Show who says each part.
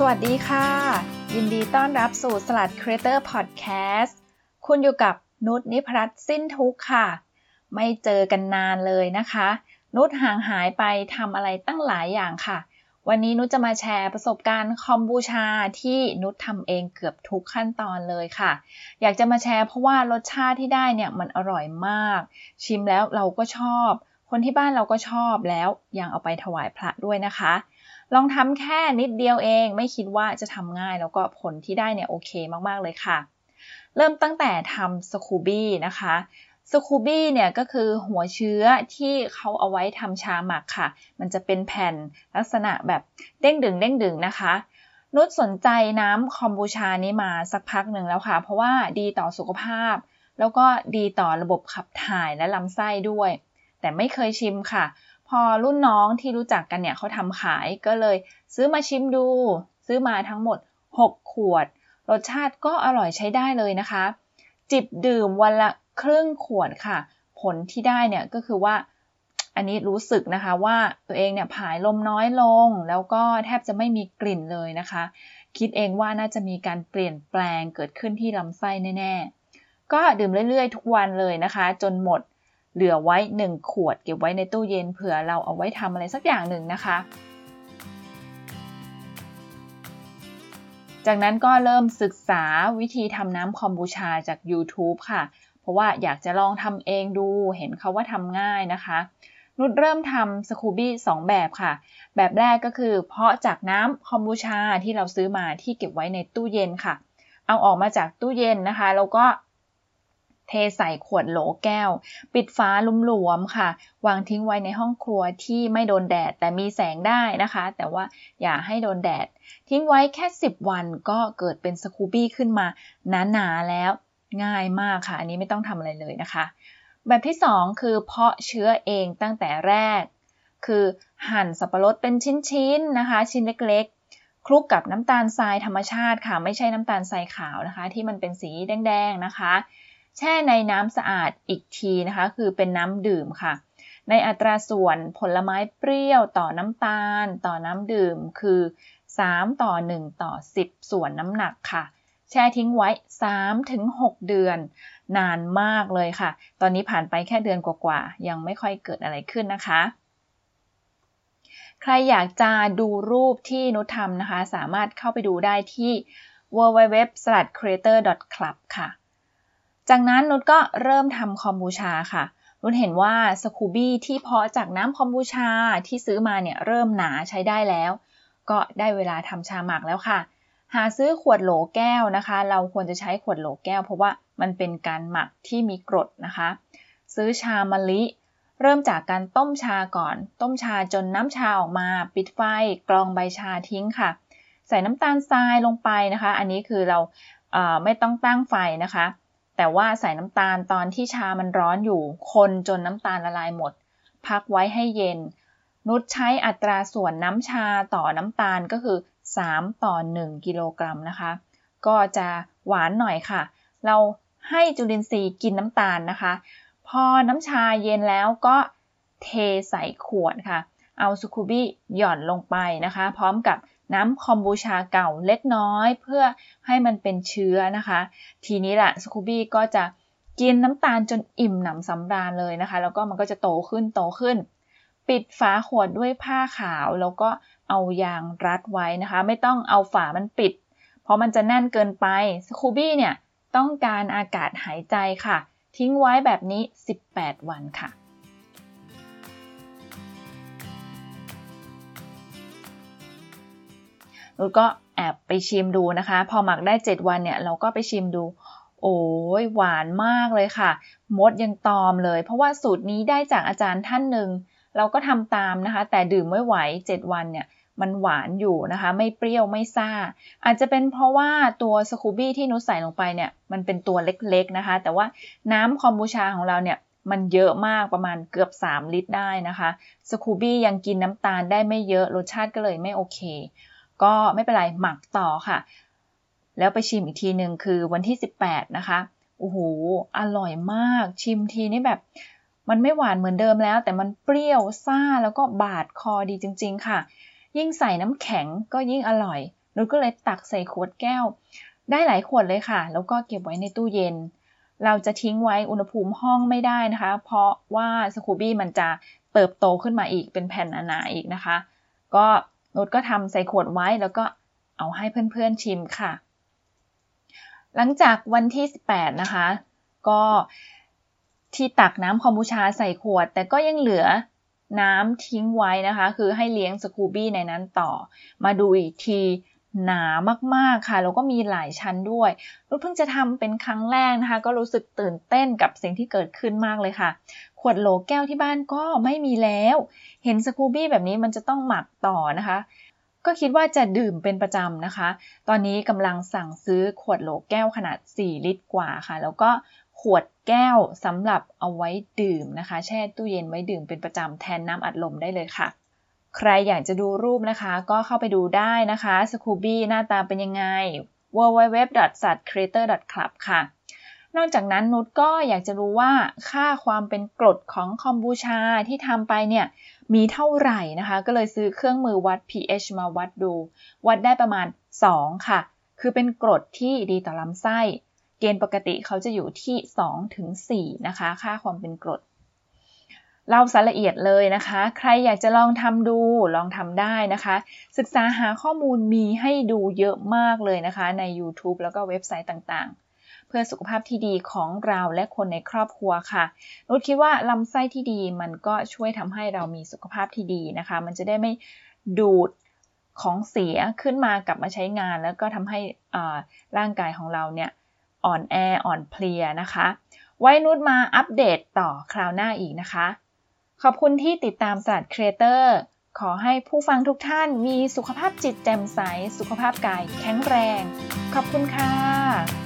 Speaker 1: สวัสดีค่ะ ยินดีต้อนรับสู่สลัด Creator Podcast คุณอยู่กับนุชนิพรัตน์สิ้นทุกค่ะ ไม่เจอกันนานเลยนะคะ นุชห่างหายไปทำอะไรตั้งหลายอย่างค่ะ วันนี้นุชจะมาแชร์ประสบการณ์คอมบูชาที่นุชทำเองเกือบทุกขั้นตอนเลยค่ะ อยากจะมาแชร์เพราะว่ารสชาติที่ได้เนี่ยมันอร่อยมาก ชิมแล้วเราก็ชอบ คนที่บ้านเราก็ชอบแล้วยังเอาไปถวายพระด้วยนะคะ ลองทำแค่นิดเดียวเอง ไม่คิดว่าจะทำง่ายแล้วก็ผลที่ได้เนี่ยโอเคมากๆเลยค่ะ เริ่มตั้งแต่ทำสคูบี้นะคะสคูบี้เนี่ยก็คือหัวเชื้อที่เขาเอาไว้ทำชาหมักค่ะ มันจะเป็นแผ่นลักษณะแบบเด้งดึงเด้งดึงนะคะ นุชสนใจน้ำคอมบูชานี้มาสักพักหนึ่งแล้วค่ะ เพราะว่าดีต่อสุขภาพ แล้วก็ดีต่อระบบขับถ่ายและลำไส้ด้วย แต่ไม่เคยชิมค่ะ พอรุ่นน้องที่รู้จักกันเนี่ยเขาทำขายก็เลยซื้อมาชิมดู ซื้อมาทั้งหมด 6 ขวด รสชาติก็อร่อยใช้ได้เลยนะคะ จิบดื่มวันละครึ่งขวดค่ะ ผลที่ได้เนี่ยก็คือว่าอันนี้รู้สึกนะคะว่าตัวเองเนี่ยผายลมน้อยลง แล้วก็แทบจะไม่มีกลิ่นเลยนะคะ คิดเองว่าน่าจะมีการเปลี่ยนแปลงเกิดขึ้นที่ลำไส้แน่ ๆ ก็ดื่มเรื่อย ๆ ทุกวันเลยนะคะ จนหมด เหลือไว้ 1 ขวด เก็บไว้ในตู้เย็นเผื่อเราเอาไว้ทำอะไรสักอย่างหนึ่งนะคะ จากนั้นก็เริ่มศึกษาวิธีทำน้ำคอมบูชาจาก YouTube ค่ะ เพราะว่าอยากจะลองทำเองดู เห็นเขาว่าทำง่ายนะคะนุชเริ่มทำสคูบี้2แบบค่ะ แบบแรกก็คือ เพาะจากน้ำคอมบูชาที่เราซื้อมาที่เก็บไว้ในตู้เย็นค่ะ เอาออกมาจากตู้เย็นนะคะ แล้วก็ เทใส่ขวดโหลแก้ว ปิดฝาลุ่มหลวมค่ะ วางทิ้งไว้ในห้องครัวที่ไม่โดนแดดแต่มีแสงได้นะคะ แต่ว่าอย่าให้โดนแดด ทิ้งไว้แค่ 10 วันก็เกิดเป็นสคูบี้ขึ้นมาหนาๆแล้วง่ายมากค่ะ อันนี้ไม่ต้องทำอะไรเลยนะคะ แบบที่ 2 คือเพาะเชื้อเองตั้งแต่แรก คือหั่นสับปะรดเป็นชิ้นๆนะคะ ชิ้นเล็กๆคลุกกับน้ำตาลทรายธรรมชาติค่ะ ไม่ใช่น้ำตาลทรายขาวนะคะ ที่มันเป็นสีแดงๆนะคะ แช่ในน้ำสะอาดอีกทีนะคะ คือเป็นน้ำดื่มค่ะ ในอัตราส่วนผลไม้เปรี้ยวต่อน้ำตาล ต่อน้ำดื่มคือ 3 ต่อ 1 ต่อ 10 ส่วนน้ำหนักค่ะ แช่ทิ้งไว้ 3-6 เดือน นานมากเลยค่ะ ตอนนี้ผ่านไปแค่เดือนกว่าๆ ยังไม่ค่อยเกิดอะไรขึ้นนะคะใครอยากจะดูรูปที่นุชทำนะคะ สามารถเข้าไปดูได้ที่ www.creator.club ค่ะ จากนั้นนุชก็เริ่มทำคอมบูชาค่ะ นุชเห็นว่าสคูบี้ที่เพาะจากน้ำคอมบูชาที่ซื้อมาเนี่ยเริ่มหนาใช้ได้แล้ว ก็ได้เวลาทำชาหมักแล้วค่ะ หาซื้อขวดโหลแก้วนะคะ เราควรจะใช้ขวดโหลแก้ว เพราะว่ามันเป็นการหมักที่มีกรดนะคะ ซื้อชามะลิ เริ่มจากการต้มชาก่อน ต้มชาจนน้ำชาออกมา ปิดไฟ กรองใบชาทิ้งค่ะ ใส่น้ำตาลทรายลงไปนะคะ อันนี้คือเราไม่ต้องตั้งไฟนะคะ แต่ว่าใส่น้ำตาลตอนที่ชามันร้อนอยู่ คนจนน้ำตาลละลายหมด พักไว้ให้เย็น นุชใช้อัตราส่วนน้ำชาต่อน้ำตาลก็คือ 3 ต่อ 1 กิโลกรัมนะคะ ก็จะหวานหน่อยค่ะ เราให้จุลินทรีย์กินน้ำตาลนะคะ พอน้ำชาเย็นแล้วก็เทใส่ขวดค่ะ เอาสุคูบี้หย่อนลงไปนะคะ พร้อมกับ น้ำคอมบูชาเก่าเล็กน้อย เพื่อให้มันเป็นเชื้อนะคะ ทีนี้แหละสคูบี้ก็จะกินน้ำตาลจนอิ่มหนำสำราญเลยนะคะ แล้วก็มันก็จะโตขึ้นโตขึ้น ปิดฝาขวดด้วยผ้าขาวแล้วก็เอายางรัดไว้นะคะ ไม่ต้องเอาฝามันปิด เพราะมันจะแน่นเกินไปสคูบี้เนี่ยต้องการอากาศหายใจค่ะ ทิ้งไว้แบบนี้ 18 วันค่ะ นุชก็แอบไปชิมดูนะคะ พอหมักได้ 7 วันเนี่ยเราก็ไปชิมดู โอ้ยหวานมากเลยค่ะ มดยังตอมเลย เพราะว่าสูตรนี้ได้จากอาจารย์ท่านหนึ่งเราก็ทำตามนะคะ แต่ดื่มไม่ไหว 7 วันเนี่ยมันหวานอยู่นะคะ ไม่เปรี้ยวไม่ซ่า อาจจะเป็นเพราะว่าตัวสคูบี้ที่นุชใส่ลงไปเนี่ยมันเป็นตัวเล็กๆนะคะ แต่ว่าน้ำคอมบูชาของเราเนี่ยมันเยอะมากประมาณเกือบ 3 ลิตรได้นะคะสคูบี้ยังกินน้ำตาลได้ไม่เยอะรสชาติก็เลยไม่โอเค ก็ไม่เป็นไรหมักต่อค่ะ แล้วไปชิมอีกทีหนึ่งคือวันที่ 18 นะคะโอ้โหอร่อยมากชิมทีนี่แบบ มันไม่หวานเหมือนเดิมแล้ว แต่มันเปรี้ยวซ่าแล้วก็บาดคอดีจริง ๆ ค่ะ ยิ่งใส่น้ำแข็งก็ยิ่งอร่อยนุชก็เลยตักใส่ขวดแก้ว ได้หลายขวดเลยค่ะ แล้วก็เก็บไว้ในตู้เย็น เราจะทิ้งไว้อุณหภูมิห้องไม่ได้นะคะ เพราะว่าสกูบี้มันจะเติบโตขึ้นมาอีกเป็นแผ่นหนาๆอีกนะคะ ก็ นุชก็ทำใส่ขวดไว้แล้วก็เอาให้เพื่อนๆชิมค่ะ หลังจากวันที่ 18 นะคะ ก็ที่ตักน้ำคอมบูชาใส่ขวด แต่ก็ยังเหลือน้ำทิ้งไว้นะคะ คือให้เลี้ยงสกูบี้ในนั้นต่อ มาดูอีกที หนามากๆค่ะแล้วก็มีหลายชั้นด้วยรุเพิ่งจะทำเป็นครั้งแรกนะคะ ก็รู้สึกตื่นเต้นกับสิ่งที่เกิดขึ้นมากเลยค่ะ ขวดโหลแก้วที่บ้านก็ไม่มีแล้ว เห็นสกูบี้แบบนี้มันจะต้องหมักต่อนะคะ ก็คิดว่าจะดื่มเป็นประจำนะคะ ตอนนี้กำลังสั่งซื้อขวดโหลแก้วขนาด 4 ลิตรกว่าค่ะ แล้วก็ขวดแก้วสำหรับเอาไว้ดื่มนะคะ แช่ตู้เย็นไว้ดื่มเป็นประจำแทนน้ำอัดลมได้เลยค่ะ ใครอยากจะดูรูปนะคะ ก็เข้าไปดูได้นะคะ Scooby หน้าตาเป็นยังไง www.satcreator.club ค่ะ นอกจากนั้นนุชก็อยากจะรู้ว่าค่าความเป็นกรดของคอมบูชาที่ทำไปเนี่ยมีเท่าไหร่นะคะ ก็เลยซื้อเครื่องมือวัด pH มาวัดดู วัดได้ประมาณ 2 ค่ะ คือเป็นกรดที่ดีต่อลำไส้ เกณฑ์ปกติเขาจะอยู่ที่ 2-4 นะคะ ค่าความเป็นกรด เราสารละเอียดเลยนะคะ ใครอยากจะลองทำดูลองทำได้นะคะ ศึกษาหาข้อมูลมีให้ดูเยอะมากเลยนะคะ ใน YouTube แล้วก็เว็บไซต์ต่างๆ เพื่อสุขภาพที่ดีของเราและคนในครอบครัวค่ะ นุชคิดว่าลำไส้ที่ดีมันก็ช่วยทำให้เรามีสุขภาพที่ดีนะคะ มันจะได้ไม่ดูดของเสียขึ้นมากลับมาใช้งาน แล้วก็ทำให้ร่างกายของเราเนี่ยอ่อนแออ่อนเพลียนะคะ ไว้นุชมาอัปเดตต่อคราวหน้าอีกนะคะ ขอบคุณที่ติดตามศาสตร์ครีเอเตอร์ขอให้ผู้ฟังทุกท่านมีสุขภาพจิตแจ่มใส สุขภาพกายแข็งแรง ขอบคุณค่ะ